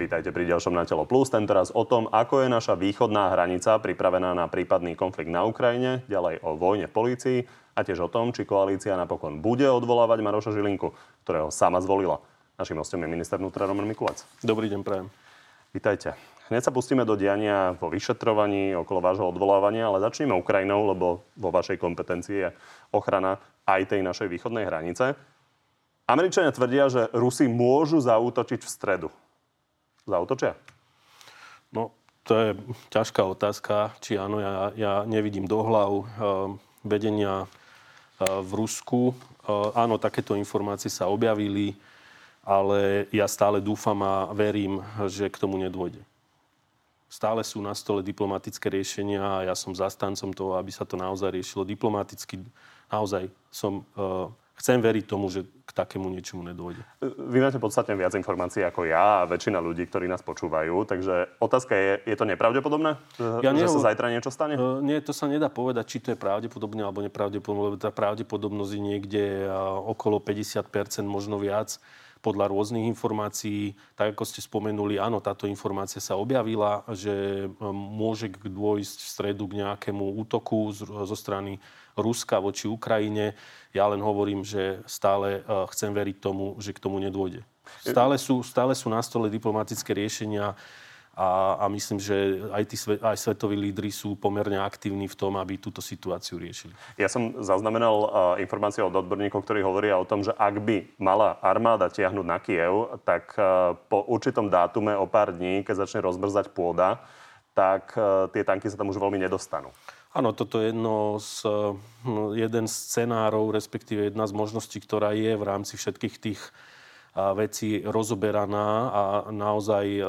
Vítajte pri ďalšom Na telo plus, tentoraz o tom, ako je naša východná hranica pripravená na prípadný konflikt na Ukrajine, ďalej o vojne v polícii a tiež o tom, či koalícia napokon bude odvolávať Maroša Žilinku, ktorého sama zvolila. Našim hostom je minister vnútra Roman Mikulac. Dobrý deň, prajem. Vítajte. Hneď sa pustíme do diania vo vyšetrovaní okolo vášho odvolávania, ale začneme Ukrajinou, lebo vo vašej kompetencii je ochrana aj tej našej východnej hranice. Američania tvrdia, že Rusi môžu zaútočiť v stredu. Zautočia? No, to je ťažká otázka, či áno, ja, ja nevidím do hlav uh, vedenia uh, v Rusku. Uh, áno, takéto informácie sa objavili, ale ja stále dúfam a verím, že k tomu nedôjde. Stále sú na stole diplomatické riešenia a ja som zastancom toho, aby sa to naozaj riešilo diplomaticky. Naozaj som chcem veriť tomu, že k takému niečomu nedôjde. Vy máte podstatne viac informácií ako ja a väčšina ľudí, ktorí nás počúvajú. Takže otázka je, je to nepravdepodobné, ja že neho... sa zajtra niečo stane? Uh, nie, to sa nedá povedať, či to je pravdepodobné alebo nepravdepodobné, lebo tá pravdepodobnosť je niekde okolo 50%, možno viac podľa rôznych informácií. Tak ako ste spomenuli, áno, táto informácia sa objavila, že môže dôjsť v stredu k nejakému útoku zo strany Ruska voči Ukrajine. Ja len hovorím, že stále e, chcem veriť tomu, že k tomu nedôjde. Stále sú, stále sú na stole diplomatické riešenia a, a myslím, že aj, tí, aj svetoví lídry sú pomerne aktívni v tom, aby túto situáciu riešili. Ja som zaznamenal uh, informácie od odborníkov, ktorí hovoria o tom, že ak by mala armáda tiahnuť na Kiev, tak uh, po určitom dátume o pár dní, keď začne rozbrzať pôda, tak uh, tie tanky sa tam už veľmi nedostanú. Áno, toto je jedno z, hm, jeden z scenárov, respektíve jedna z možností, ktorá je v rámci všetkých tých vecí rozoberaná a naozaj e,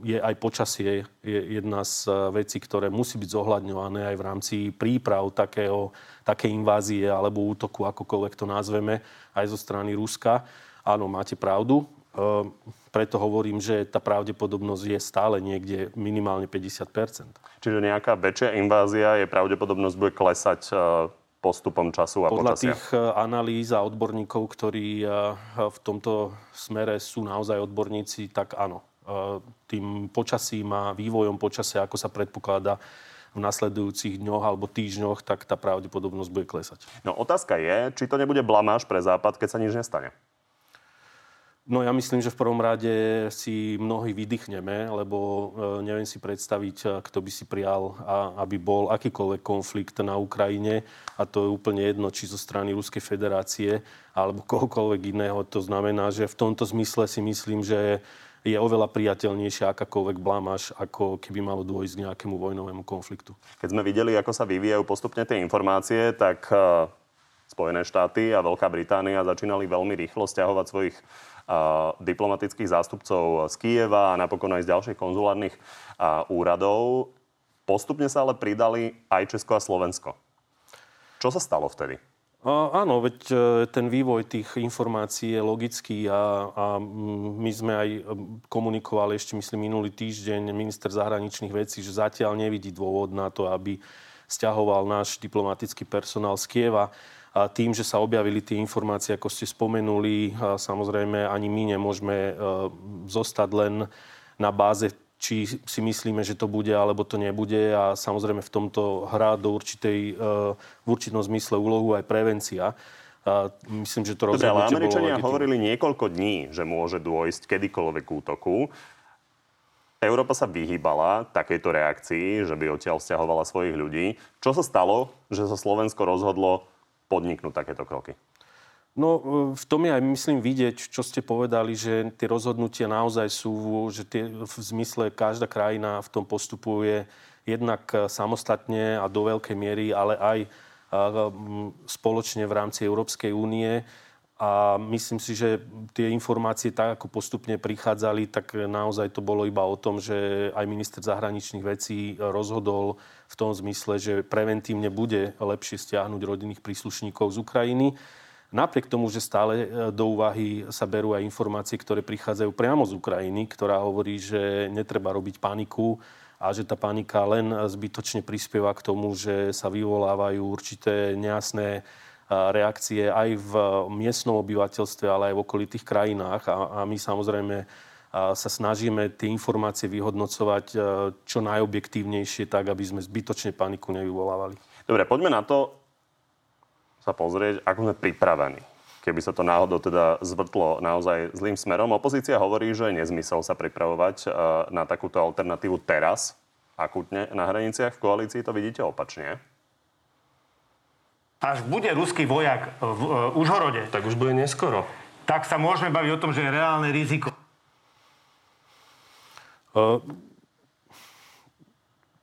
je aj počasie je jedna z vecí, ktoré musí byť zohľadňované aj v rámci príprav takého, také invázie alebo útoku, akokoľvek to nazveme, aj zo strany Ruska. Áno, máte pravdu. E, preto hovorím, že tá pravdepodobnosť je stále niekde minimálne 50% Čiže nejaká väčšia invázia je pravdepodobnosť bude klesať e, postupom času a Podľa počasia. tých e, analýz a odborníkov, ktorí v tomto smere sú naozaj odborníci, tak áno. Tým počasím a vývojom počasia, ako sa predpokladá, v nasledujúcich dňoch alebo týždňoch, tak tá pravdepodobnosť bude klesať. No otázka je, či to nebude blamáž pre Západ, keď sa nič nestane. No ja myslím, že v prvom rade si mnohí vydýchneme, lebo e, neviem si predstaviť, e, kto by si prijal, aby bol akýkoľvek konflikt na Ukrajine a to je úplne jedno, či zo strany Ruskej federácie alebo kohokoľvek iného. To znamená, že v tomto zmysle si myslím, že je oveľa priateľnejšia akákoľvek blamáž, ako keby malo dôjsť k nejakému vojnovému konfliktu. Keď sme videli, ako sa vyvíjajú postupne tie informácie, tak e, Spojené štáty a Veľká Británia začínali veľmi rýchlo stiahovať svojich diplomatických zástupcov z Kieva a napokon aj z ďalších konzulárnych úradov. Postupne sa ale pridali aj Česko a Slovensko. Čo sa stalo vtedy? Áno, veď e, ten vývoj tých informácií je logický a, a my sme aj komunikovali ešte, myslím, minulý týždeň minister zahraničných vecí, že zatiaľ nevidí dôvod na to, aby stiahoval náš diplomatický personál z Kieva. Tým, že sa objavili tie informácie, ako ste spomenuli, samozrejme ani my nemôžeme e, zostať len na báze či si myslíme, že to bude, alebo to nebude. A samozrejme v tomto hrá do určitej, e, v určitom zmysle úlohu aj prevencia. A myslím, že to Dobre, ale Američania hovorili niekoľko dní, že môže dôjsť kedykoľvek k útoku. Európa sa vyhýbala takejto reakcii, že by odtiaľ stiahovala svojich ľudí. Čo sa stalo, že sa Slovensko rozhodlo podniknúť takéto kroky? No, v tom je aj, myslím, vidieť, čo ste povedali, že tie rozhodnutia naozaj sú, že tie, v zmysle každá krajina v tom postupuje jednak samostatne a do veľkej miery, ale aj spoločne v rámci Európskej únie. A myslím si, že tie informácie tak, ako postupne prichádzali, tak naozaj to bolo iba o tom, že aj minister zahraničných vecí rozhodol v tom zmysle, že preventívne bude lepšie stiahnuť rodinných príslušníkov z Ukrajiny. Napriek tomu, že stále e, do úvahy sa berú aj informácie, ktoré prichádzajú priamo z Ukrajiny, ktorá hovorí, že netreba robiť paniku a že tá panika len zbytočne prispieva k tomu, že sa vyvolávajú určité nejasné reakcie aj v miestnom obyvateľstve, ale aj v okolitých krajinách. A, a my samozrejme sa snažíme tie informácie vyhodnocovať čo najobjektívnejšie, tak aby sme zbytočne paniku nevyvolávali. Dobre, poďme na to sa pozrieť, ako sme pripravení keby sa to náhodou teda zvrtlo naozaj zlým smerom. Opozícia hovorí, že nezmysel sa pripravovať na takúto alternatívu teraz, akutne na hraniciach. V koalícii to vidíte opačne. Až bude ruský vojak v Užhorode, tak už bude neskoro. Tak sa môžeme baviť o tom, že je reálne riziko.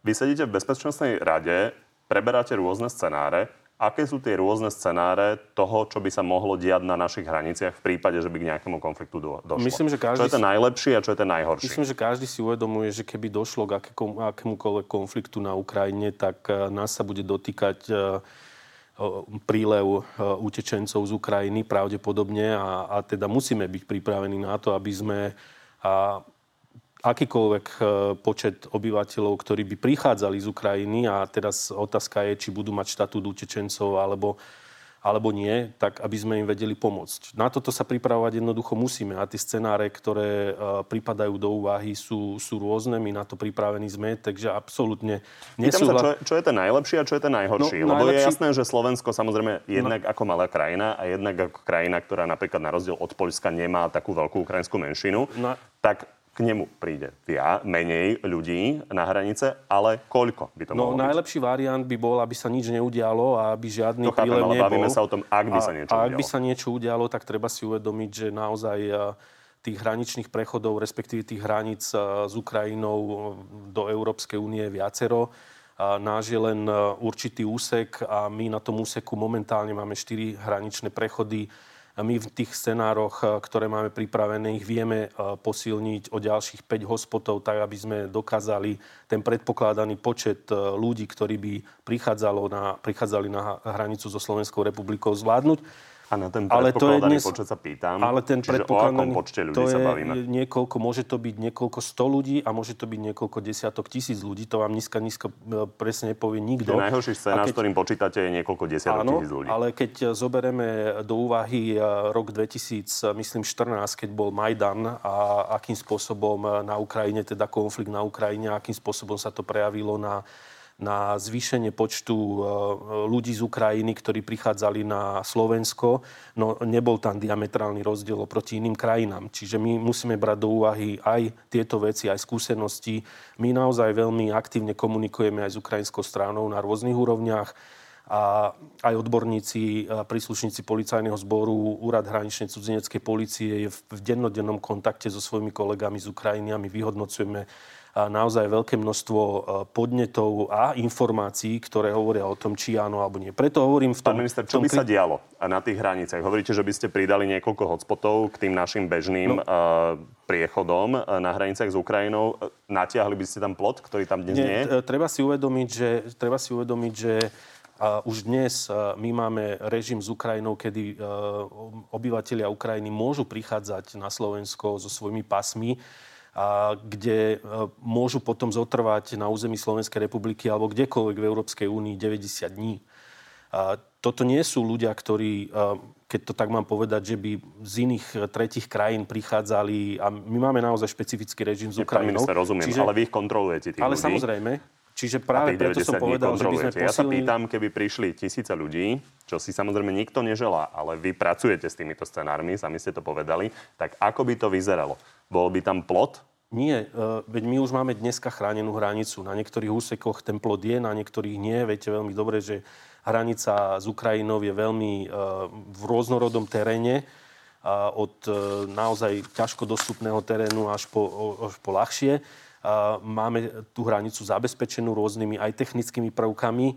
Vy sedíte v Bezpečnostnej rade, preberáte rôzne scenáre. Aké sú tie rôzne scenáre toho, čo by sa mohlo diať na našich hraniciach v prípade, že by k nejakému konfliktu do, došlo? Myslím, že každý čo je ten najlepší a čo je ten najhorší? Myslím, že každý si uvedomuje, že keby došlo k akému, akémukoľvek konfliktu na Ukrajine, tak e, nás sa bude dotýkať e, prílev e, utečencov z Ukrajiny pravdepodobne a, a teda musíme byť pripravení na to, aby sme a, akýkoľvek e, počet obyvateľov, ktorí by prichádzali z Ukrajiny a teraz otázka je, či budú mať štatút utečencov alebo, alebo nie, tak aby sme im vedeli pomôcť. Na toto sa pripravovať jednoducho musíme a tie scenáre, ktoré e, pripadajú do úvahy, sú, sú rôzne. My na to pripravení sme, takže absolútne nesúhla... sa, čo, čo je ten najlepší a čo je ten najhorší? No, Lebo najlepší... je jasné, že Slovensko samozrejme jednak no. ako malá krajina a jednak ako krajina, ktorá napríklad na rozdiel od Poľska nemá takú veľkú ukrajinskú menšinu, no. tak k nemu príde via, menej ľudí na hranice, ale koľko by to no, mohlo najlepší byť? variant by bol, aby sa nič neudialo a aby žiadny to chápem, ale nebol. bavíme sa o tom, ak by sa niečo a, udialo. ak by sa niečo udialo, tak treba si uvedomiť, že naozaj tých hraničných prechodov, respektíve tých hraníc s Ukrajinou do Európskej únie je viacero. Náš je len určitý úsek a my na tom úseku momentálne máme 4 hraničné prechody my v tých scenároch, eh, ktoré máme pripravené, ich vieme eh, posilniť o ďalších 5 hospotov, tak aby sme dokázali ten predpokladaný počet eh, ľudí, ktorí by prichádzalo na, prichádzali na hranicu so Slovenskou republikou zvládnuť. A na ten ale to je dnes, počet sa pýtam, ale ten čiže o akom počte ľudí to sa bavíme? Niekoľko, môže to byť niekoľko sto ľudí a môže to byť niekoľko desiatok tisíc ľudí. To vám nízka, nízka e, presne nepovie nikto. Ten najhorší scénar, keď, s ktorým počítate, je niekoľko desiatok áno, tisíc ľudí. ale keď zoberieme do úvahy e, rok 2000, myslím 14, keď bol Majdan a akým spôsobom na Ukrajine, teda konflikt na Ukrajine, akým spôsobom sa to prejavilo na na zvýšenie počtu e, ľudí z Ukrajiny, ktorí prichádzali na Slovensko. No nebol tam diametrálny rozdiel oproti iným krajinám. Čiže my musíme brať do úvahy aj tieto veci, aj skúsenosti. My naozaj veľmi aktívne komunikujeme aj s ukrajinskou stranou na rôznych úrovniach a aj odborníci, príslušníci policajného zboru, Úrad hraničnej cudzineckej policie je v dennodennom kontakte so svojimi kolegami z Ukrajiny a my vyhodnocujeme naozaj veľké množstvo e, podnetov a informácií, ktoré hovoria o tom, či áno alebo nie. Preto hovorím v tom... Pán minister, čo by sa dialo na tých hraniciach? Hovoríte, že by ste pridali niekoľko hotspotov k tým našim bežným no. uh, priechodom e, na hraniciach s Ukrajinou. Natiahli by ste tam plot, ktorý tam dnes nie, nie je? Treba si uvedomiť, že, treba si uvedomiť, že a už dnes my máme režim s Ukrajinou, kedy obyvateľia Ukrajiny môžu prichádzať na Slovensko so svojimi pasmi a kde e, môžu potom zotrvať na území Slovenskej republiky alebo kdekoľvek v Európskej únii 90 dní. A toto nie sú ľudia, ktorí, e, keď to tak mám povedať, že by z iných tretich krajín prichádzali a my máme naozaj špecifický režim s Ukrajinou. Minister, rozumiem, čiže, ale vy ich kontrolujete tých Ale ľudí. samozrejme, Čiže práve preto som povedal, že by sme posilnili... Ja sa pýtam, keby prišli tisíce ľudí, čo si samozrejme nikto neželá, ale vy pracujete s týmito scenármi, sami ste to povedali, tak ako by to vyzeralo? Bol by tam plot? Nie, e, veď my už máme dneska chránenú hranicu. Na niektorých úsekoch ten plot je, na niektorých nie. Viete veľmi dobre, že hranica s Ukrajinou je veľmi e, v rôznorodom teréne od e, naozaj ťažko dostupného terénu až po, až po ľahšie. Máme tú hranicu zabezpečenú rôznymi aj technickými prvkami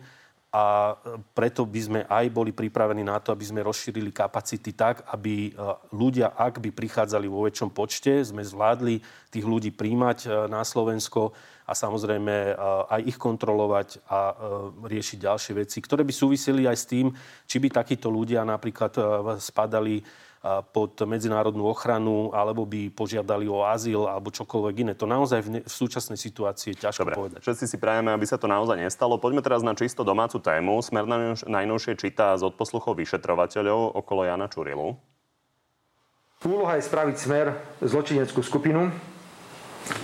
a preto by sme aj boli pripravení na to, aby sme rozšírili kapacity tak, aby ľudia, ak by prichádzali vo väčšom počte, sme zvládli tých ľudí príjmať na Slovensko a samozrejme aj ich kontrolovať a riešiť ďalšie veci, ktoré by súviseli aj s tým, či by takíto ľudia napríklad spadali pod medzinárodnú ochranu alebo by požiadali o azyl alebo čokoľvek iné. To naozaj v, ne- v súčasnej situácii je ťažko Dobre, povedať. Všetci si prajeme, aby sa to naozaj nestalo. Poďme teraz na čisto domácu tému. Smer najnovšie číta z odposluchov vyšetrovateľov okolo Jana Čurilu. úloha je spraviť smer zločineckú skupinu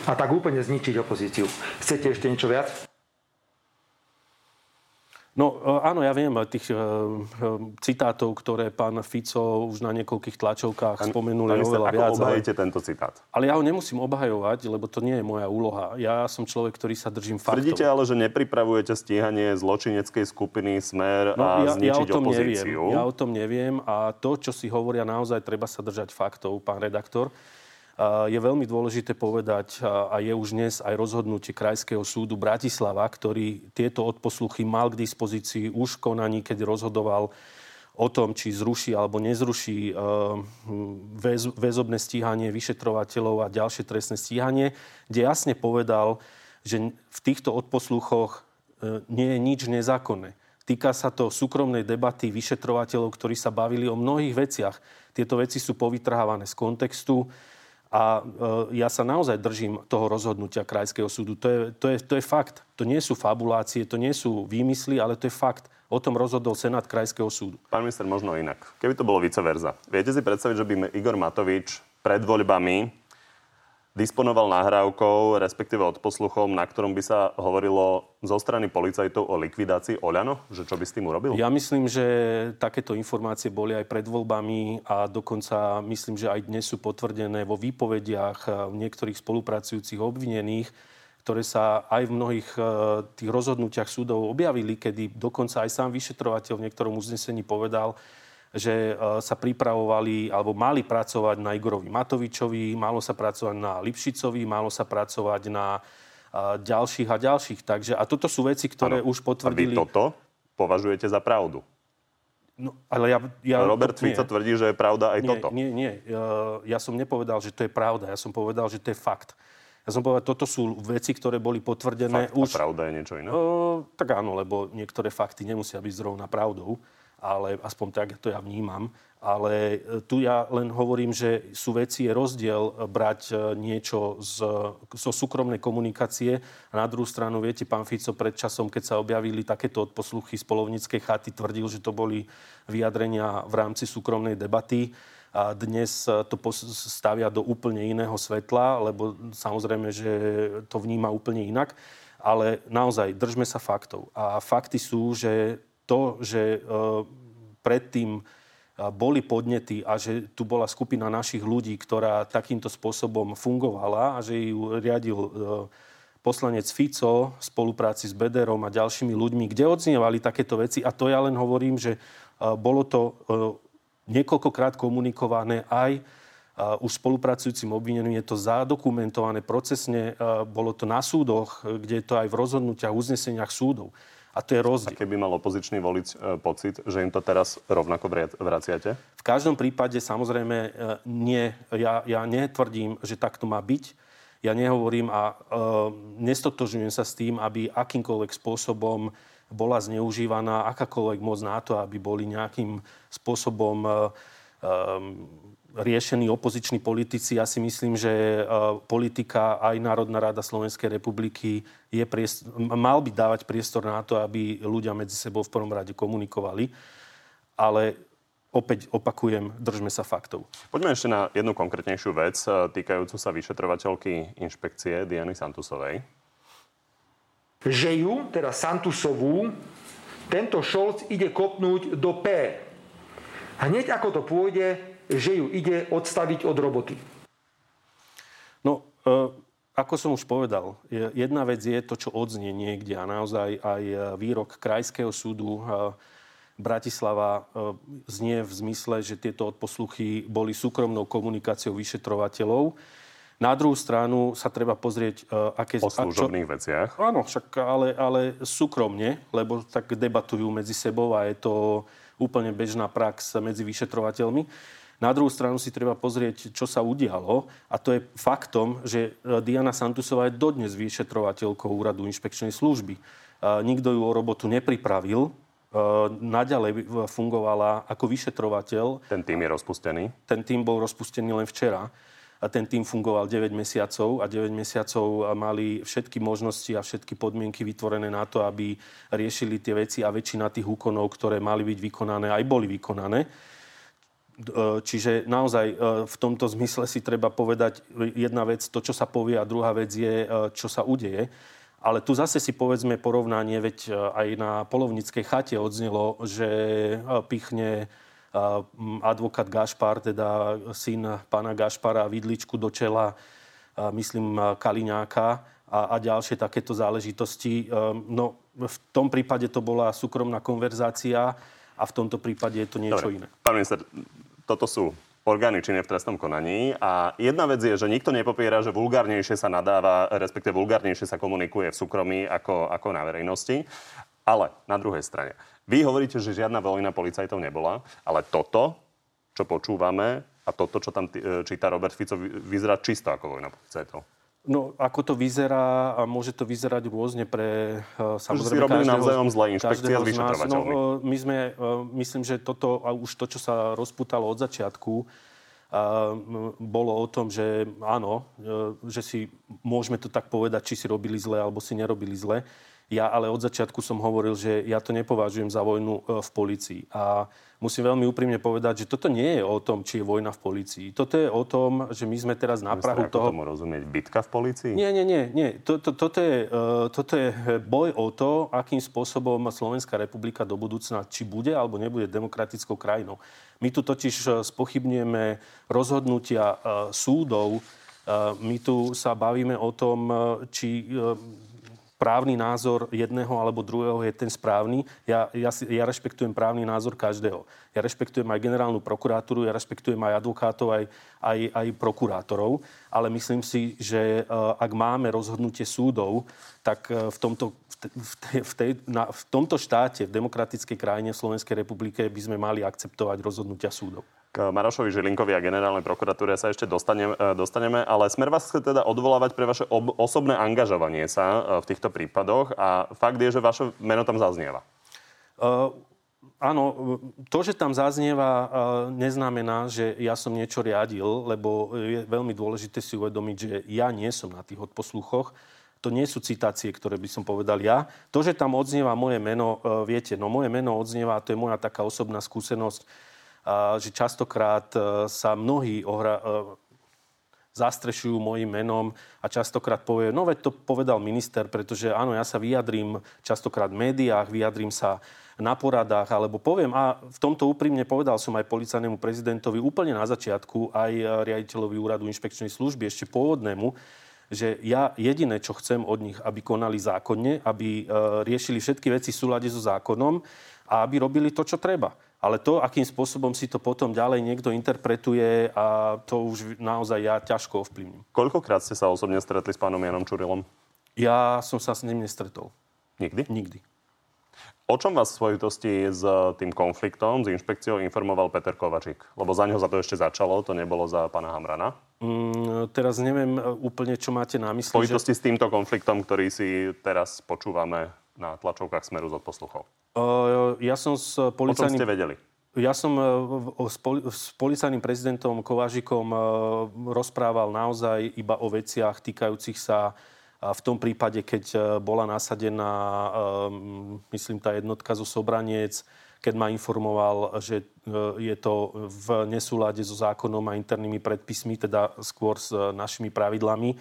a tak úplne zničiť opozíciu. Chcete ešte niečo viac? No e, áno, ja viem tých uh, citátov, ktoré pán Fico už na niekoľkých tlačovkách spomenul pán oveľa ako viac. obhajíte ale, tento citát? Ale ja ho nemusím obhajovať, lebo to nie je moja úloha. Ja som človek, ktorý sa držím faktov. Tvrdíte ale, že nepripravujete stíhanie zločineckej skupiny Smer no, a ja, zničiť ja o tom opozíciu. Neviem. Ja o tom neviem a to, čo si hovoria, naozaj treba sa držať faktov, pán redaktor. Je veľmi dôležité povedať, a je už dnes aj rozhodnutie Krajského súdu Bratislava, ktorý tieto odposluchy mal k dispozícii už v konaní, keď rozhodoval o tom, či zruší alebo nezruší väzobné stíhanie vyšetrovateľov a ďalšie trestné stíhanie, kde jasne povedal, že v týchto odposluchoch e, nie je nič nezákonné. Týka sa to súkromnej debaty vyšetrovateľov, ktorí sa bavili o mnohých veciach. Tieto veci sú povytrhávané z kontextu a e, ja sa naozaj držím toho rozhodnutia Krajského súdu. To je, to, je, to je fakt. To nie sú fabulácie, to nie sú výmysly, ale to je fakt. O tom rozhodol Senát Krajského súdu. Pán minister, možno inak. Keby to bolo vice versa. Viete si predstaviť, že by Igor Matovič pred voľbami disponoval nahrávkou, respektíve odposluchom, na ktorom by sa hovorilo zo strany policajtov o likvidácii Oľano? Že čo by s tým urobil? Ja myslím, že takéto informácie boli aj pred voľbami a dokonca myslím, že aj dnes sú potvrdené vo výpovediach niektorých spolupracujúcich obvinených, ktoré sa aj v mnohých e, tých rozhodnutiach súdov objavili, kedy dokonca aj sám vyšetrovateľ v niektorom uznesení povedal, že e, sa pripravovali alebo mali pracovať na Igorovi Matovičovi, malo sa pracovať na Lipšicovi, malo sa pracovať na e, ďalších a ďalších. Takže, a toto sú veci, ktoré ano, už potvrdili... A vy toto považujete za pravdu? No, ale ja, ja, Robert Fico tvrdí, že je pravda aj nie, toto. Nie, nie. Ja, ja som nepovedal, že to je pravda. Ja som povedal, že to je fakt. Ja som povedal, toto sú veci, ktoré boli potvrdené Fakt už... a pravda je niečo iné? Uh, tak áno, lebo niektoré fakty nemusia byť zrovna pravdou ale aspoň tak to ja vnímam. Ale e, tu ja len hovorím, že sú veci, je rozdiel brať e, niečo z, zo súkromnej komunikácie. A na druhú stranu, viete, pán Fico pred časom, keď sa objavili takéto odposluchy z polovníckej chaty, tvrdil, že to boli vyjadrenia v rámci súkromnej debaty. A dnes e, to stavia do úplne iného svetla, lebo samozrejme, že to vníma úplne inak. Ale naozaj, držme sa faktov. A fakty sú, že to, že e, predtým e, boli podnety a že tu bola skupina našich ľudí, ktorá takýmto spôsobom fungovala a že ju riadil e, poslanec Fico v spolupráci s Bederom a ďalšími ľuďmi, kde odznievali takéto veci. A to ja len hovorím, že bolo to niekoľkokrát komunikované aj už spolupracujúcim obvineným. Je to zadokumentované procesne, bolo to na súdoch, kde je to aj v rozhodnutiach, uzneseniach súdov. A to je rozdiel. A keby mal opozičný voliť e, pocit, že im to teraz rovnako vraciate? V každom prípade samozrejme e, nie. Ja, ja netvrdím, že tak to má byť. Ja nehovorím a e, nestotožňujem sa s tým, aby akýmkoľvek spôsobom bola zneužívaná akákoľvek moc na to, aby boli nejakým spôsobom e, riešení opoziční politici. Ja si myslím, že e, politika aj Národná rada Slovenskej republiky je priestor, mal by dávať priestor na to, aby ľudia medzi sebou v prvom rade komunikovali. Ale opäť opakujem, držme sa faktov. Poďme ešte na jednu konkrétnejšiu vec e, týkajúcu sa vyšetrovateľky inšpekcie Diany Santusovej. Že ju, teda Santusovú, tento Šolc ide kopnúť do P. Hneď ako to pôjde, že ju ide odstaviť od roboty? No, e, ako som už povedal, jedna vec je to, čo odznie niekde a naozaj aj výrok Krajského súdu e, Bratislava e, znie v zmysle, že tieto odposluchy boli súkromnou komunikáciou vyšetrovateľov. Na druhú stranu sa treba pozrieť, aké... O služobných čo, veciach. Áno, však ale, ale súkromne, lebo tak debatujú medzi sebou a je to úplne bežná prax medzi vyšetrovateľmi. Na druhú stranu si treba pozrieť, čo sa udialo a to je faktom, že e, Diana Santusová je dodnes vyšetrovateľkou úradu inšpekčnej služby. E, nikto ju o robotu nepripravil, e, naďalej fungovala ako vyšetrovateľ. Ten tým je rozpustený? Ten tým bol rozpustený len včera. A ten tým fungoval 9 mesiacov a 9 mesiacov mali všetky možnosti a všetky podmienky vytvorené na to, aby riešili tie veci a väčšina tých úkonov, ktoré mali byť vykonané, aj boli vykonané Čiže naozaj v tomto zmysle si treba povedať jedna vec, to, čo sa povie, a druhá vec je, čo sa udeje. Ale tu zase si povedzme porovnanie, veď aj na polovnickej chate odznelo, že pichne advokát Gašpar, teda syn pána Gašpara, vidličku do čela, myslím, Kaliňáka a, a ďalšie takéto záležitosti. No, v tom prípade to bola súkromná konverzácia a v tomto prípade je to niečo Dobre. iné. Pán minister, toto sú orgány činné v trestnom konaní. A jedna vec je, že nikto nepopiera, že vulgárnejšie sa nadáva, respektíve vulgárnejšie sa komunikuje v súkromí ako, ako na verejnosti. Ale na druhej strane, vy hovoríte, že žiadna vojna policajtov nebola, ale toto, čo počúvame a toto, čo tam e, číta Robert Fico, vyzerá čisto ako vojna policajtov. No, ako to vyzerá, a môže to vyzerať rôzne pre uh, samozrejme si robili navzájom zlé inšpekcie s vyšetrovateľmi. No, uh, my sme, uh, myslím, že toto, a už to, čo sa rozputalo od začiatku, bolo o tom, že áno, že si môžeme to tak povedať, či si robili zle, alebo si nerobili zle. Ja ale od začiatku som hovoril, že ja to nepovažujem za vojnu v policii. A musím veľmi úprimne povedať, že toto nie je o tom, či je vojna v policii. Toto je o tom, že my sme teraz na Prahu toho... tomu rozumieť? Bitka v policii? Nie, nie, nie. nie. Toto, toto, je, uh, toto je boj o to, akým spôsobom Slovenská republika do budúcna, či bude alebo nebude demokratickou krajinou. My tu totiž e, spochybňujeme rozhodnutia súdov, my tu sa bavíme o tom, či právny názor jedného alebo druhého je ten správny. Ja, ja, ja rešpektujem právny názor každého. Ja rešpektujem aj generálnu prokuratúru, ja rešpektujem aj advokátov, aj, aj, aj prokurátorov, ale myslím si, že uh, ak máme rozhodnutie súdov, tak uh, v tomto, v, tej, v, tej, na, v tomto štáte, v demokratickej krajine v Slovenskej republike by sme mali akceptovať rozhodnutia súdov. K Marošovi Žilinkovi a generálnej prokuratúre sa ešte dostaneme, dostaneme, ale smer vás chce teda odvolávať pre vaše ob- osobné angažovanie sa v týchto prípadoch a fakt je, že vaše meno tam zaznieva. Uh, áno, to, že tam zaznieva, uh, neznamená, že ja som niečo riadil, lebo je veľmi dôležité si uvedomiť, že ja nie som na tých odposluchoch. To nie sú citácie, ktoré by som povedal ja. To, že tam odznieva moje meno, uh, viete, no moje meno odznieva, to je moja taká osobná skúsenosť že častokrát e, sa mnohí ohra, e, zastrešujú mojim menom a častokrát povie, no veď to povedal minister, pretože áno, ja sa vyjadrím častokrát v médiách, vyjadrím sa na poradách, alebo poviem, a v tomto úprimne povedal som aj policajnému prezidentovi úplne na začiatku, aj riaditeľovi úradu inšpekčnej služby, ešte pôvodnému, že ja jediné, čo chcem od nich, aby konali zákonne, aby e, riešili všetky veci v súlade so zákonom a aby robili to, čo treba. Ale to, akým spôsobom si to potom ďalej niekto interpretuje, a to už naozaj ja ťažko ovplyvním. Koľkokrát ste sa osobne stretli s pánom Janom Čurilom? Ja som sa s ním nestretol. Nikdy? Nikdy. O čom vás v spojitosti s tým konfliktom, s inšpekciou informoval Peter Kovačík? Lebo za neho za to ešte začalo, to nebolo za pána Hamrana. Mm, teraz neviem e, úplne, čo máte na mysli. V spojitosti že... s týmto konfliktom, ktorý si teraz počúvame na tlačovkách Smeru z odposluchov. Uh, ja som s policajným... O čom ste vedeli? Ja som s policajným prezidentom Kovážikom uh, rozprával naozaj iba o veciach týkajúcich sa v tom prípade, keď bola nasadená, myslím, tá jednotka zo Sobraniec, keď ma informoval, že je to v nesúlade so zákonom a internými predpismi, teda skôr s našimi pravidlami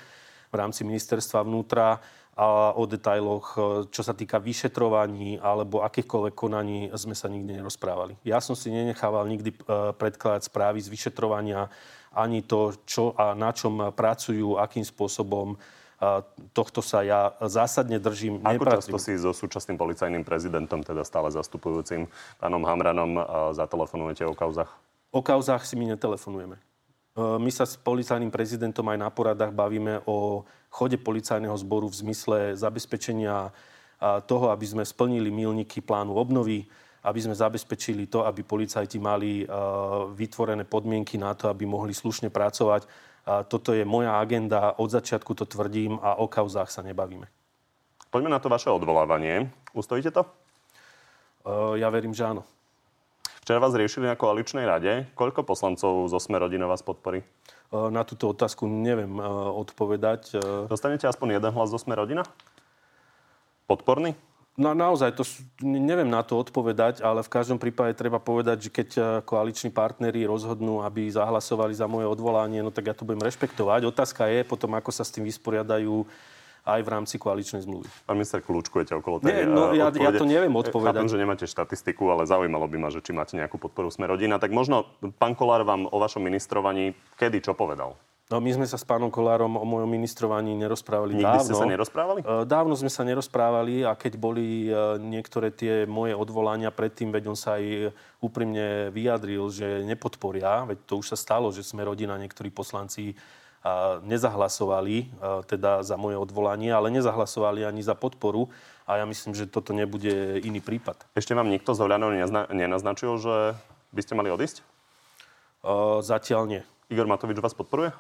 v rámci ministerstva vnútra a o detailoch, e, čo sa týka vyšetrovaní alebo akýchkoľvek konaní sme sa nikdy nerozprávali. Ja som si nenechával nikdy e, predkladať správy z vyšetrovania, ani to, čo a na čom pracujú, akým spôsobom. E, tohto sa ja zásadne držím. Ako často si so súčasným policajným prezidentom, teda stále zastupujúcim pánom Hamranom, zatelefonujete o kauzach? O kauzach si my netelefonujeme. My sa s policajným prezidentom aj na poradách bavíme o chode policajného zboru v zmysle zabezpečenia toho, aby sme splnili milníky plánu obnovy, aby sme zabezpečili to, aby policajti mali vytvorené podmienky na to, aby mohli slušne pracovať. Toto je moja agenda, od začiatku to tvrdím a o kauzách sa nebavíme. Poďme na to vaše odvolávanie. Ustojíte to? Ja verím, že áno. Včera vás riešili na koaličnej rade. Koľko poslancov zo Sme rodina vás podporí? Na túto otázku neviem odpovedať. Dostanete aspoň jeden hlas zo Sme rodina? Podporný? No naozaj, to neviem na to odpovedať, ale v každom prípade treba povedať, že keď e, koaliční partnery rozhodnú, aby zahlasovali za moje odvolanie, no tak ja to budem rešpektovať. Otázka je potom, ako sa s tým vysporiadajú aj v rámci koaličnej zmluvy. Pán minister, kľúčkujete okolo tej Nie, no, ja, ja odpovede. to neviem odpovedať. Chápem, že nemáte štatistiku, ale zaujímalo by ma, že či máte nejakú podporu sme rodina. Tak možno pán Kolár vám o vašom ministrovaní kedy čo povedal? No, my sme sa s pánom Kolárom o mojom ministrovaní nerozprávali Nikdy dávno. ste sa nerozprávali? E, Dávno sme sa nerozprávali a keď boli e, niektoré tie moje odvolania predtým, veď on sa aj úprimne vyjadril, že nepodporia, veď to už sa stalo, že sme rodina, niektorí poslanci a nezahlasovali teda za moje odvolanie, ale nezahlasovali ani za podporu a ja myslím, že toto nebude iný prípad. Ešte vám nikto z Oľanov nezna- nenaznačil, že by ste mali odísť? E, Zatiaľ nie. Igor Matovič vás podporuje? E,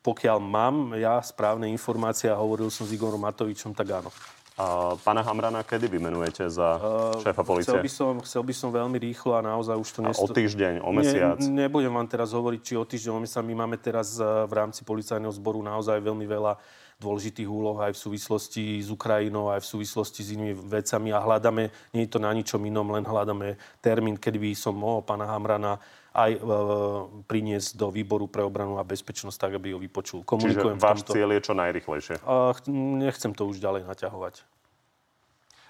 Pokiaľ mám ja správne informácie a hovoril som s Igorom Matovičom, tak áno. A pána Hamrana kedy vymenujete za šéfa policie? Chcel by, som, chcel by som veľmi rýchlo a naozaj už to A o nesto- týždeň, o mesiac? Ne, nebudem vám teraz hovoriť, či o týždeň, o mesiac. My máme teraz eh, v rámci policajného zboru naozaj veľmi veľa dôležitých úloh aj v súvislosti s Ukrajinou, aj v súvislosti s inými vecami a hľadáme, nie je to na ničom inom, len hľadáme termín, kedy by som mohol pána Hamrana aj e, priniesť do výboru pre obranu a bezpečnosť, tak aby ho vypočul. Čiže Komunikujem v váš tomto. cieľ je čo najrychlejšie. Nechcem to už ďalej naťahovať.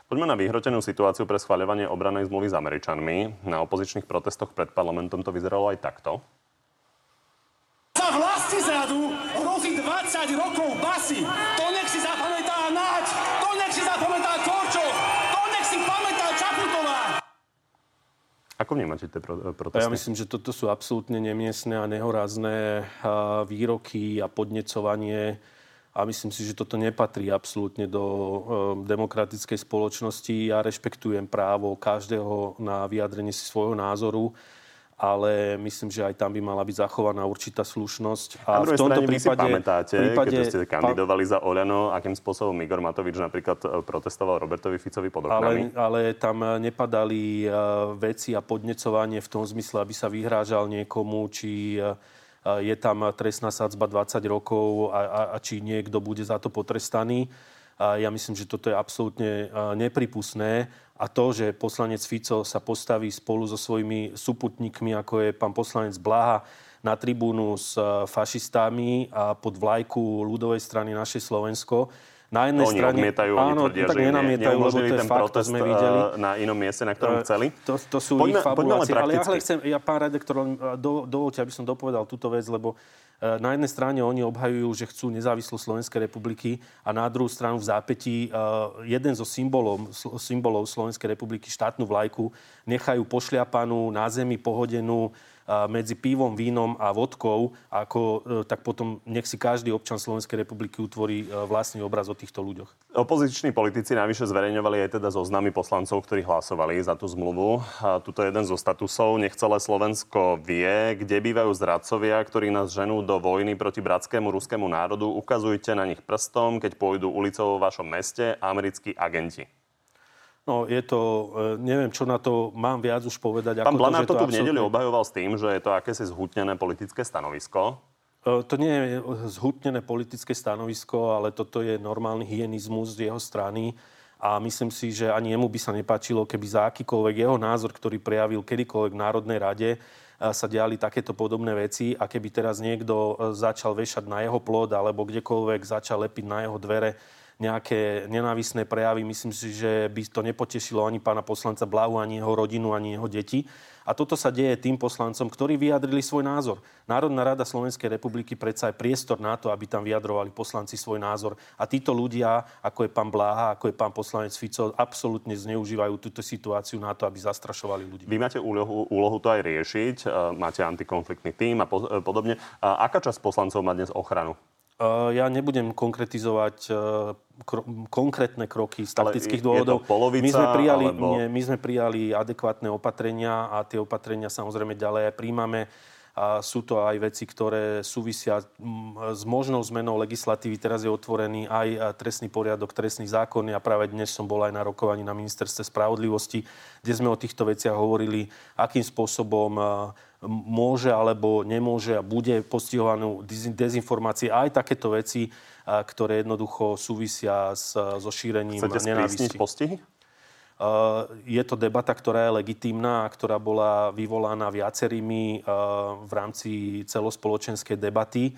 Poďme na vyhrotenú situáciu pre schváľovanie obranej zmluvy s Američanmi. Na opozičných protestoch pred parlamentom to vyzeralo aj takto. Za vlasti zradu hrozí 20 rokov basy. To nech si zapamätá Naď, to nech si zapamätá Korčok, to nech si pamätá Čaputová. Ako vnímate tie A protesty? ja myslím, že toto sú absolútne nemiestné a nehorázne výroky a podnecovanie. A myslím si, že toto nepatrí absolútne do e, demokratickej spoločnosti. Ja rešpektujem právo každého na vyjadrenie si svojho názoru, ale myslím, že aj tam by mala byť zachovaná určitá slušnosť. Na druhej strane vy si pamätáte, prípade- keď ste kandidovali za Oľano, akým spôsobom Igor Matovič napríklad e, protestoval Robertovi Ficovi pod oknami. Ale, ale tam nepadali eh, veci a podnecovanie v tom zmysle, aby sa vyhrážal niekomu, či je tam trestná sadzba 20 rokov a, a, a či niekto bude za to potrestaný. Ja myslím, že toto je absolútne nepripustné. A to, že poslanec Fico sa postaví spolu so svojimi súputníkmi, ako je pán poslanec Blaha, na tribúnu s fašistami a pod vlajku ľudovej strany naše Slovensko, na jednej Oni strane... odmietajú, oni áno, tvrdia, tak že nenamietajú, lebo to je ten fakt, protest sme videli. e, na inom mieste, na ktorom chceli. To, to sú Poďme- ich poďme fabulácie. Ale ja, chcem, ja, pán redaktor, len, do, dovolte, aby som dopovedal túto vec, lebo na jednej strane oni obhajujú, že chcú nezávislosť Slovenskej republiky a na druhú stranu v zápätí jeden zo symbolov, sl- symbolov Slovenskej republiky, štátnu vlajku, nechajú pošliapanú na zemi pohodenú medzi pivom, vínom a vodkou, ako, e, tak potom nech si každý občan Slovenskej republiky utvorí e, vlastný obraz o týchto ľuďoch. Opoziční politici navyše zverejňovali aj teda zoznamy poslancov, ktorí hlasovali za tú zmluvu. A tuto je jeden zo statusov. Nech celé Slovensko vie, kde bývajú zradcovia, ktorí nás ženú do vojny proti bratskému ruskému národu. Ukazujte na nich prstom, keď pôjdu ulicou vo vašom meste americkí agenti. No, je to, e, neviem, čo na to mám viac už povedať. Pán ako Blanár to, to tu v absolútne- nedeľu obhajoval s tým, že je to akési zhutnené politické stanovisko. E, To nie je zhutnené politické stanovisko, ale toto je normálny hyenizmus z jeho strany. A myslím si, že ani jemu by sa nepáčilo, keby za akýkoľvek jeho názor, ktorý prejavil kedykoľvek v Národnej rade, e, sa diali takéto podobné veci a keby teraz niekto začal vešať na jeho plod alebo kdekoľvek začal lepiť na jeho dvere nejaké nenávisné prejavy, myslím si, že by to nepotešilo ani pána poslanca Blahu, ani jeho rodinu, ani jeho deti. A toto sa deje tým poslancom, ktorí vyjadrili svoj názor. Národná rada Slovenskej republiky predsa je priestor na to, aby tam vyjadrovali poslanci svoj názor. A títo ľudia, ako je pán Bláha, ako je pán poslanec Fico, absolútne zneužívajú túto situáciu na to, aby zastrašovali ľudí. Vy máte úlohu, úlohu to aj riešiť, máte antikonfliktný tím a e, podobne. A aká časť poslancov má dnes ochranu? Uh, Ja nebudem konkretizovať uh, kro- konkrétne kroky z Ale taktických to dôvodov. polovica, my, sme prijali, alebo- nie, my sme prijali adekvátne opatrenia a tie opatrenia samozrejme ďalej aj príjmame. A sú to aj veci, ktoré súvisia s možnou zmenou legislatívy. Teraz je otvorený aj a, trestný poriadok, trestný zákon. Ja práve dnes som bol aj na rokovaní na ministerstve spravodlivosti, kde sme o týchto veciach hovorili, akým spôsobom a, môže alebo nemôže a bude postihovanú dez- dezinformácie a aj takéto veci, ktoré jednoducho súvisia s, so šírením Chcete nenávisti. postihy? je to debata, ktorá je legitímna a ktorá bola vyvolaná viacerými v rámci celospoločenskej debaty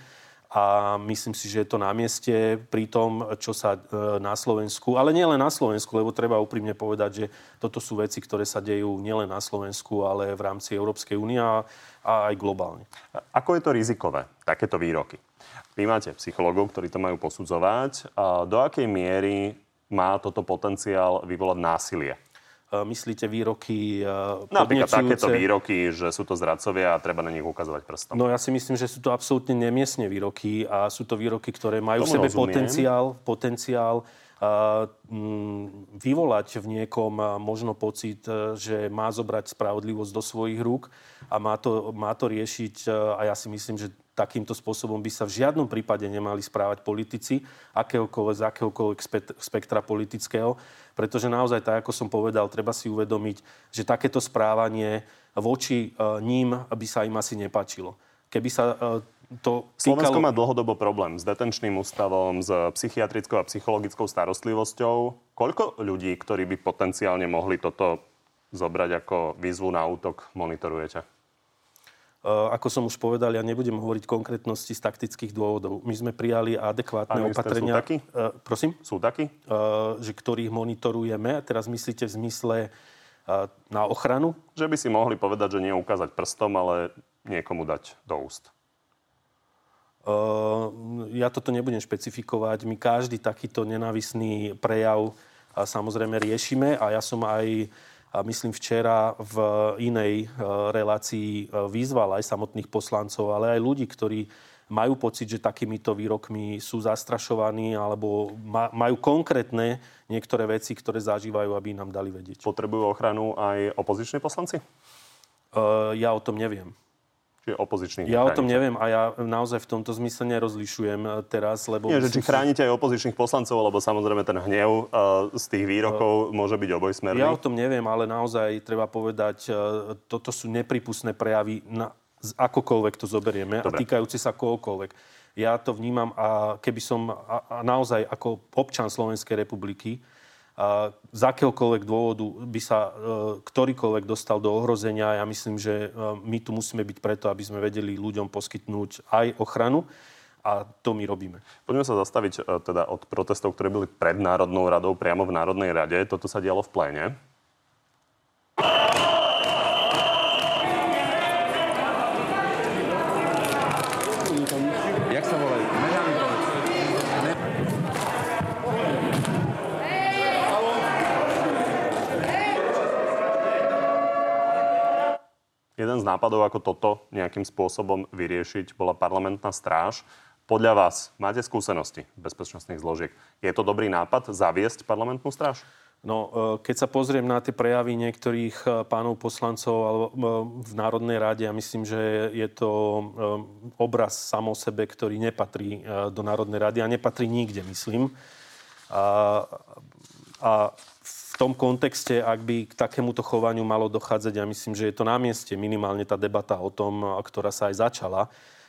a myslím si, že je to na mieste pri tom, čo sa e, na Slovensku, ale nie len na Slovensku, lebo treba úprimne povedať, že toto sú veci, ktoré sa dejú nielen na Slovensku, ale v rámci Európskej únie a, aj globálne. Ako je to rizikové, takéto výroky? Vy máte psychológov, ktorí to majú posudzovať. Do akej miery má toto potenciál vyvolať násilie? Myslíte výroky e, Napríklad takéto výroky, že sú to zradcovia a treba na nich ukazovať prstom. No ja si myslím, že sú to absolútne nemiestne výroky a sú to výroky, ktoré majú Tomu v sebe rozumiem. potenciál, potenciál vyvolať v niekom možno pocit, že má zobrať spravodlivosť do svojich rúk a má to, má to riešiť a ja si myslím, že takýmto spôsobom by sa v žiadnom prípade nemali správať politici akéhokoľvek, z akéhokoľvek spektra politického, pretože naozaj, tak ako som povedal, treba si uvedomiť, že takéto správanie voči e, ním by sa im asi nepačilo. Keby sa e, to týkalo... Slovensko má dlhodobo problém s detenčným ústavom, s psychiatrickou a psychologickou starostlivosťou. Koľko ľudí, ktorí by potenciálne mohli toto zobrať ako výzvu na útok, monitorujete? Eh, ako som už povedal, ja nebudem hovoriť konkrétnosti z taktických dôvodov. My sme prijali adekvátne opatrenia. Sú takí? Uh, prosím? Sú takí? Uh, že ktorých monitorujeme. A teraz myslíte v zmysle uh, na ochranu? Že by si mohli povedať, že nie ukázať prstom, ale niekomu dať do úst. Uh, ja toto nebudem špecifikovať. My každý takýto nenávisný prejav samozrejme riešime a ja som aj a myslím včera v inej e, relácii e, vyzval aj samotných poslancov, ale aj ľudí, ktorí majú pocit, že takýmito výrokmi sú zastrašovaní alebo majú konkrétne niektoré veci, ktoré zažívajú, aby nám dali vedieť. Potrebujú ochranu aj opoziční poslanci? Uh, ja o tom neviem opozičných Ja o tom neviem a ja naozaj v tomto zmysle nerozlišujem eh, teraz, lebo... Nie, že či chránite aj opozičných poslancov, lebo samozrejme ten hnev uh, z tých výrokov uh, môže byť obojsmerný. Ja o tom neviem, ale naozaj treba povedať, toto sú nepripustné prejavy na akokoľvek to zoberieme Dobre. a týkajúce sa kohokoľvek. Ja to vnímam a keby som a, a naozaj ako občan Slovenskej republiky z akéhokoľvek dôvodu by sa e, ktorýkoľvek dostal do ohrozenia. Ja myslím, že e, my tu musíme byť preto, aby sme vedeli ľuďom poskytnúť aj ochranu a to my robíme. Poďme sa zastaviť e, teda od protestov, ktoré boli pred Národnou radou, priamo v Národnej rade. Toto sa dialo v pléne. Jeden z nápadov, ako toto nejakým spôsobom vyriešiť, bola parlamentná stráž. Podľa vás, máte skúsenosti bezpečnostných zložiek. Je to dobrý nápad zaviesť parlamentnú stráž? No, e, keď sa pozriem na tie prejavy niektorých e, pánov poslancov e, v Národnej rade, ja myslím, že je to obraz samo sebe, ktorý nepatrí do Národnej rady a nepatrí nikde, myslím. A, a tom kontexte, ak by k takémuto chovaniu malo dochádzať, ja myslím, že je to na mieste minimálne tá debata o tom, ktorá sa aj začala.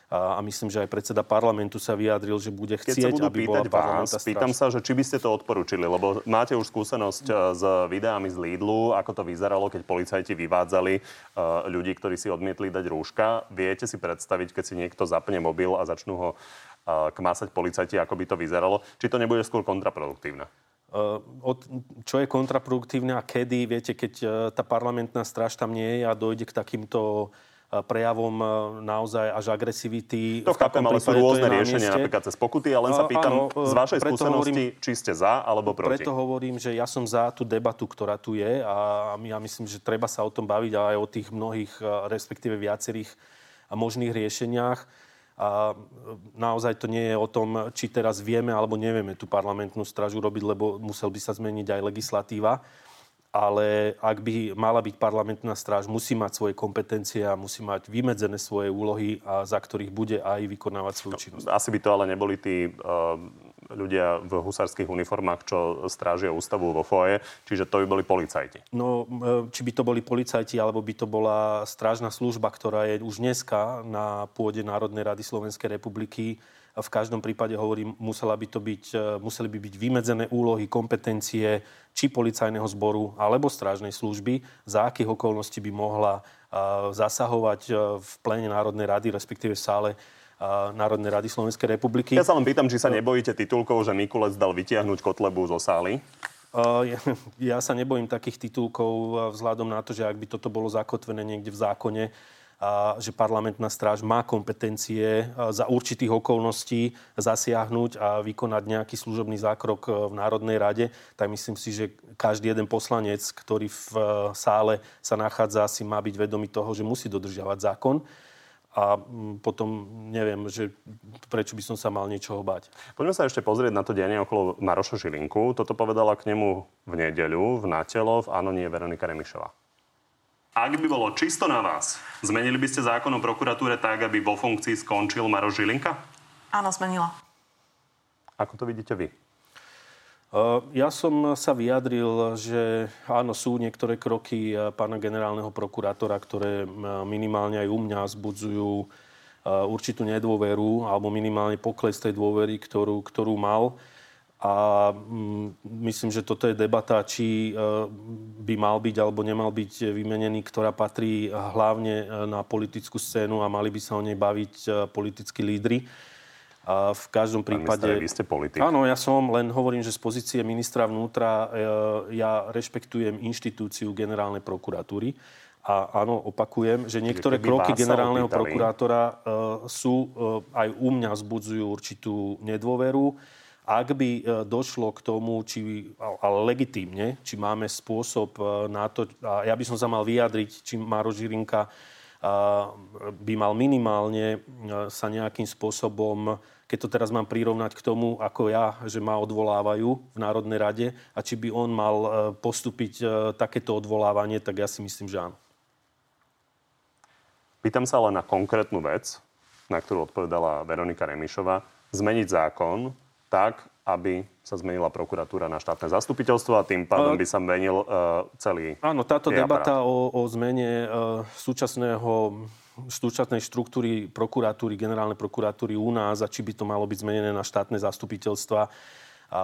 A myslím, že aj predseda parlamentu sa vyjadril, že bude chcieť, Keď sa aby bola vás, pýtam sa, že či by ste to odporúčili, lebo máte už skúsenosť e, s videami z Lidlu, ako to vyzeralo, keď policajti vyvádzali e, ľudí, ktorí si odmietli dať rúška. Viete si predstaviť, keď si niekto zapne mobil a začnú ho e, kmásať policajti, ako by to vyzeralo? Či to nebude skôr kontraproduktívne? Od, čo je kontraproduktívne a kedy, viete, keď e, tá parlamentná stráž tam nie je a dojde k takýmto e, prejavom naozaj až agresivity. To chápem, ale sú rôzne riešenia, napríklad cez pokuty. A len sa pýtam áno, z vašej skúsenosti, hovorím, či ste za alebo proti. Preto hovorím, že ja som za tú debatu, ktorá tu je a ja myslím, že treba sa o tom baviť aj o tých mnohých, respektíve viacerých možných riešeniach a naozaj to nie je o tom, či teraz vieme alebo nevieme tú parlamentnú stražu robiť, lebo musel by sa zmeniť aj legislatíva. Ale ak by mala byť parlamentná stráž, musí mať svoje kompetencie a musí mať vymedzené svoje úlohy, a za ktorých bude aj vykonávať svoju činnosť. Asi by to ale neboli tí uh, ľudia v husárskych uniformách, čo strážia ústavu vo foje, čiže to by boli policajti. No, e, či by to boli policajti, alebo by to bola strážna služba, ktorá je už dneska na pôde Národnej rady Slovenskej republiky. V každom prípade hovorím, musela by to byť, e, museli by byť vymedzené úlohy, kompetencie či policajného zboru alebo strážnej služby, za akých okolností by mohla zasahovať v plene Národnej rady, respektíve v sále Národnej rady Slovenskej republiky. Ja sa len pýtam, či sa nebojíte titulkov, že Mikulec dal vytiahnuť Kotlebu zo sály? Ja sa nebojím takých titulkov vzhľadom na to, že ak by toto bolo zakotvené niekde v zákone, a že parlamentná stráž má kompetencie za určitých okolností zasiahnuť a vykonať nejaký služobný zákrok v Národnej rade, tak myslím si, že každý jeden poslanec, ktorý v sále sa nachádza, si má byť vedomý toho, že musí dodržiavať zákon a mm, potom neviem, že prečo by som sa mal niečoho bať. Poďme sa ešte pozrieť na to dianie okolo Maroša Žilinku. Toto povedala k nemu v nedeľu v Natelo v Anonie Veronika Remišová. Ak by bolo čisto na vás, zmenili by ste zákon o prokuratúre tak, aby vo funkcii skončil Maroš Žilinka? Áno, zmenila. Ako to vidíte vy? Ja som sa vyjadril, že áno, sú niektoré kroky pána generálneho prokurátora, ktoré minimálne aj u mňa zbudzujú určitú nedôveru alebo minimálne pokles tej dôvery, ktorú, ktorú mal. A myslím, že toto je debata, či by mal byť alebo nemal byť vymenený, ktorá patrí hlavne na politickú scénu a mali by sa o nej baviť politickí lídry. A v každom prípade... Minister, vy ste politik. Áno, ja som, len hovorím, že z pozície ministra vnútra e, ja rešpektujem inštitúciu generálnej prokuratúry. A áno, opakujem, že niektoré kroky generálneho opýtali. prokurátora uh, sú, uh, aj u mňa zbudzujú určitú nedôveru. Ak by došlo k tomu, či, ale legitímne, či máme spôsob na to, a ja by som sa mal vyjadriť, či Maro Žilinka uh, by mal minimálne uh, sa nejakým spôsobom keď to teraz mám prirovnať k tomu, ako ja, že ma odvolávajú v Národnej rade a či by on mal e, postúpiť e, takéto odvolávanie, tak ja si myslím, že áno. Pýtam sa ale na konkrétnu vec, na ktorú odpovedala Veronika Remišová. Zmeniť zákon tak, aby sa zmenila prokuratúra na štátne zastupiteľstvo a tým pádom by sa menil uh, celý Áno, táto debata o, o zmene uh, súčasného súčasnej štruktúry prokuratúry, generálnej prokuratúry u nás a či by to malo byť zmenené na štátne zastupiteľstva. A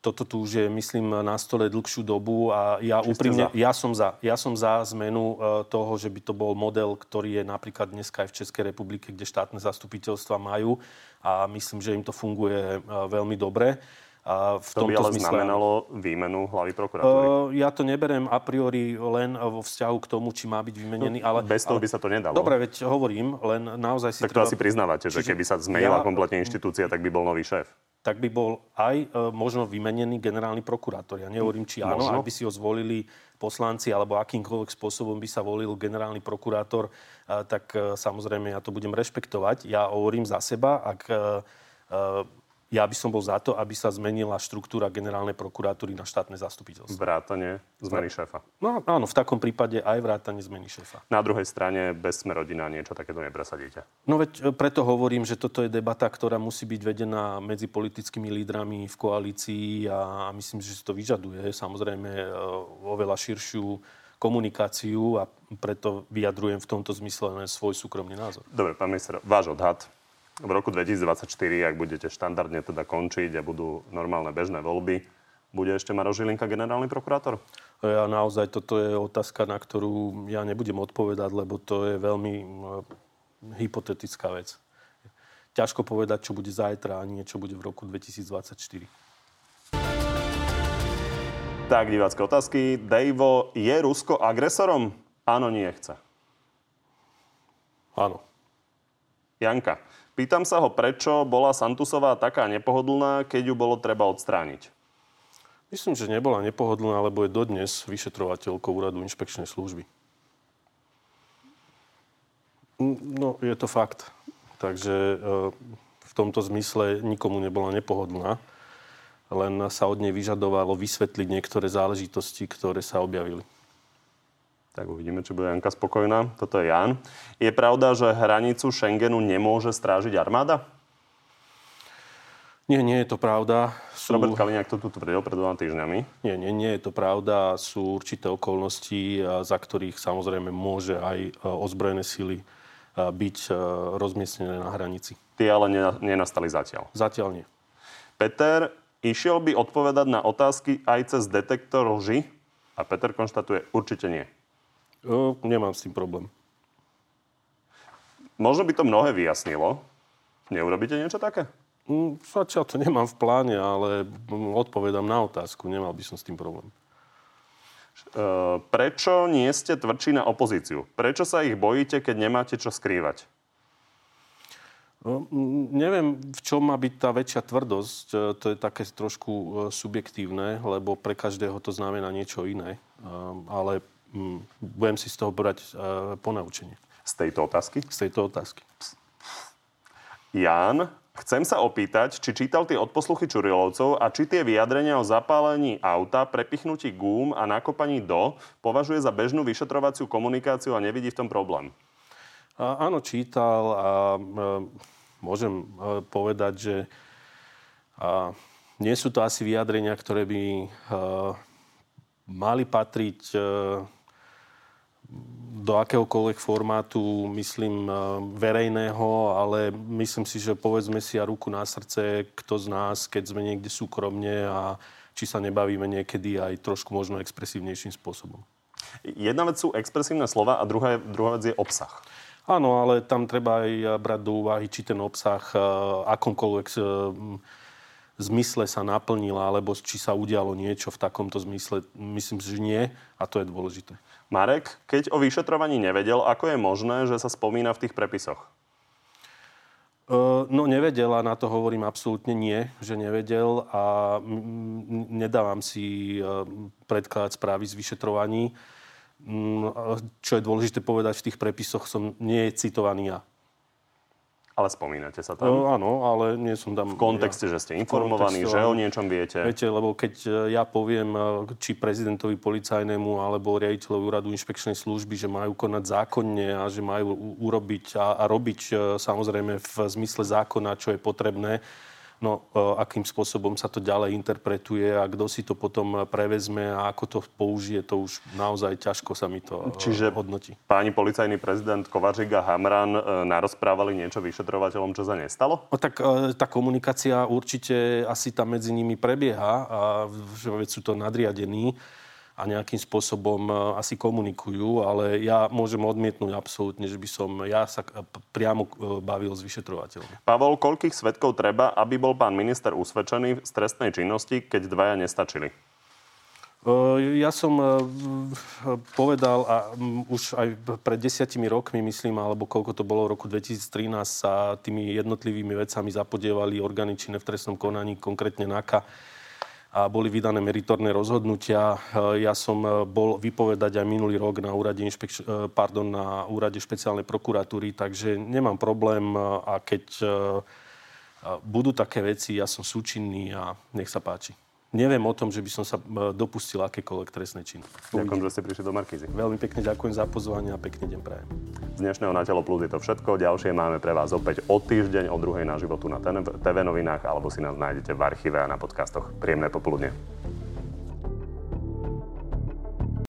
toto tu už je, myslím, na stole dlhšiu dobu a ja Či úprimne, ja som, za, ja som za zmenu e, toho, že by to bol model, ktorý je napríklad dneska aj v Českej republike, kde štátne zastupiteľstva majú a myslím, že im to funguje e, veľmi dobre. A v to by ale zmysle... znamenalo výmenu hlavy prokuratúry? Uh, ja to neberiem a priori len vo vzťahu k tomu, či má byť vymenený. No, ale, bez toho by sa to nedalo. Dobre, veď hovorím, len naozaj si Tak to treba... asi priznávate, že keby sa zmenila ja... kompletne inštitúcia, tak by bol nový šéf tak by bol aj e, možno vymenený generálny prokurátor. Ja nehovorím, či áno, možno? ak by si ho zvolili poslanci alebo akýmkoľvek spôsobom by sa volil generálny prokurátor, e, tak e, samozrejme ja to budem rešpektovať. Ja hovorím za seba, ak e, e ja by som bol za to, aby sa zmenila štruktúra generálnej prokuratúry na štátne zastupiteľstvo. Vrátanie zmeny šéfa. No áno, v takom prípade aj vrátanie zmeny šéfa. Na druhej strane bez sme rodina niečo takéto nepresadíte. No veď e, preto hovorím, že toto je debata, ktorá musí byť vedená medzi politickými lídrami v koalícii a myslím, že si to vyžaduje samozrejme e, oveľa širšiu komunikáciu a preto vyjadrujem v tomto zmysle len svoj súkromný názor. Dobre, pán minister, váš odhad v roku 2024, ak budete štandardne teda končiť a budú normálne bežné voľby, bude ešte Maro Žilinka generálny prokurátor? Ja naozaj toto je otázka, na ktorú ja nebudem odpovedať, lebo to je veľmi hypotetická vec. Ťažko povedať, čo bude zajtra a nie čo bude v roku 2024. Tak, divácké otázky. Dejvo, je Rusko agresorom? Áno, nie chce. Áno. Janka, Pýtam sa ho, prečo bola Santusová taká nepohodlná, keď ju bolo treba odstrániť. Myslím, že nebola nepohodlná, lebo je dodnes vyšetrovateľkou úradu inšpekčnej služby. No, je to fakt. Takže e, v tomto zmysle nikomu nebola nepohodlná. Len sa od nej vyžadovalo vysvetliť niektoré záležitosti, ktoré sa objavili. Tak uvidíme, či bude Janka spokojná. Toto je Jan. Je pravda, že hranicu Schengenu nemôže strážiť armáda? Nie, nie je to pravda. Sú... Robert Kaliňák to tu tvrdil pred dvoma týždňami. Nie, nie, nie je to pravda. Sú určité okolnosti, za ktorých samozrejme môže aj ozbrojené sily byť rozmiestnené na hranici. Tie ale nenastali zatiaľ. Zatiaľ nie. Peter išiel by odpovedať na otázky aj cez detektor lži? A Peter konštatuje, určite nie. O, nemám s tým problém. Možno by to mnohé vyjasnilo. Neurobíte niečo také? Mm, zatiaľ to nemám v pláne, ale odpovedám na otázku. Nemal by som s tým problém. E, prečo nie ste tvrdší na opozíciu? Prečo sa ich bojíte, keď nemáte čo skrývať? No, neviem, v čom má byť tá väčšia tvrdosť. E, to je také trošku e, subjektívne, lebo pre každého to znamená niečo iné. Ale budem si z toho brať ponaučenie. Z tejto otázky? Z tejto otázky. Jan, Chcem sa opýtať, či čítal tie odposluchy Čurilovcov a či tie vyjadrenia o zapálení auta, prepichnutí gúm a nakopaní do považuje za bežnú vyšetrovaciu komunikáciu a nevidí v tom problém. A, áno, čítal a e, môžem e, povedať, že a, nie sú to asi vyjadrenia, ktoré by e, mali patriť e, do akéhokoľvek formátu, myslím, eh, verejného, ale myslím si, že povedzme si a ruku na srdce, kto z nás, keď sme niekde súkromne a či sa nebavíme niekedy aj trošku možno expresívnejším spôsobom. Jedna vec sú expresívne slova a druhá, druhá vec je obsah. Áno, ale tam treba aj brať do úvahy, či ten obsah eh, akomkoľvek eh, zmysle sa naplnila, alebo či sa udialo niečo v takomto zmysle. Myslím že nie a to je dôležité. Marek, keď o vyšetrovaní nevedel, ako je možné, že sa spomína v tých prepisoch? No nevedel a na to hovorím absolútne nie, že nevedel a nedávam si predkladať správy z vyšetrovaní. Čo je dôležité povedať, v tých prepisoch som nie je citovaný ja. Ale spomínate sa tam? No, áno, ale nie som tam... V kontexte, ja, že ste informovaní, že o niečom viete? Viete, lebo keď e, ja poviem, e, či prezidentovi policajnému alebo riaditeľovi úradu inšpekčnej služby, že majú konať zákonne a že majú urobiť a, a robiť e, samozrejme v zmysle zákona, čo je potrebné, No, e, akým spôsobom sa to ďalej interpretuje a kto si to potom prevezme a ako to použije, to už naozaj ťažko sa mi to e, Čiže hodnotí. páni policajný prezident Kovařík a Hamran e, narozprávali niečo vyšetrovateľom, čo sa nestalo? No, tak tá komunikácia určite asi tam medzi nimi prebieha a že sú to nadriadení a nejakým spôsobom e, asi komunikujú, ale ja môžem odmietnúť absolútne, že by som ja sa priamo e, bavil s vyšetrovateľom. Pavol, koľkých svetkov treba, aby bol pán minister usvedčený z trestnej činnosti, keď dvaja nestačili? E, ja som povedal, a už aj pred desiatimi rokmi, myslím, alebo koľko to bolo v roku 2013, sa tými jednotlivými vecami zapodievali orgány činné v trestnom konaní, konkrétne NAKA a boli vydané meritorné rozhodnutia. E, ja som e, bol vypovedať aj minulý rok na úrade, inšpekč- e, pardon, na úrade špeciálnej prokuratúry, takže nemám problém a keď budú také veci, ja som súčinný a nech sa páči neviem o tom, že by som sa e, dopustil akékoľvek trestné činy. Ďakujem, že ste prišli do Markízy. Veľmi pekne ďakujem za pozvanie a pekný deň prajem. Z dnešného Na telo plus je to všetko. Ďalšie máme pre vás opäť o týždeň o druhej na životu na TV novinách alebo si nás nájdete v archíve a na podcastoch. Príjemné popoludne.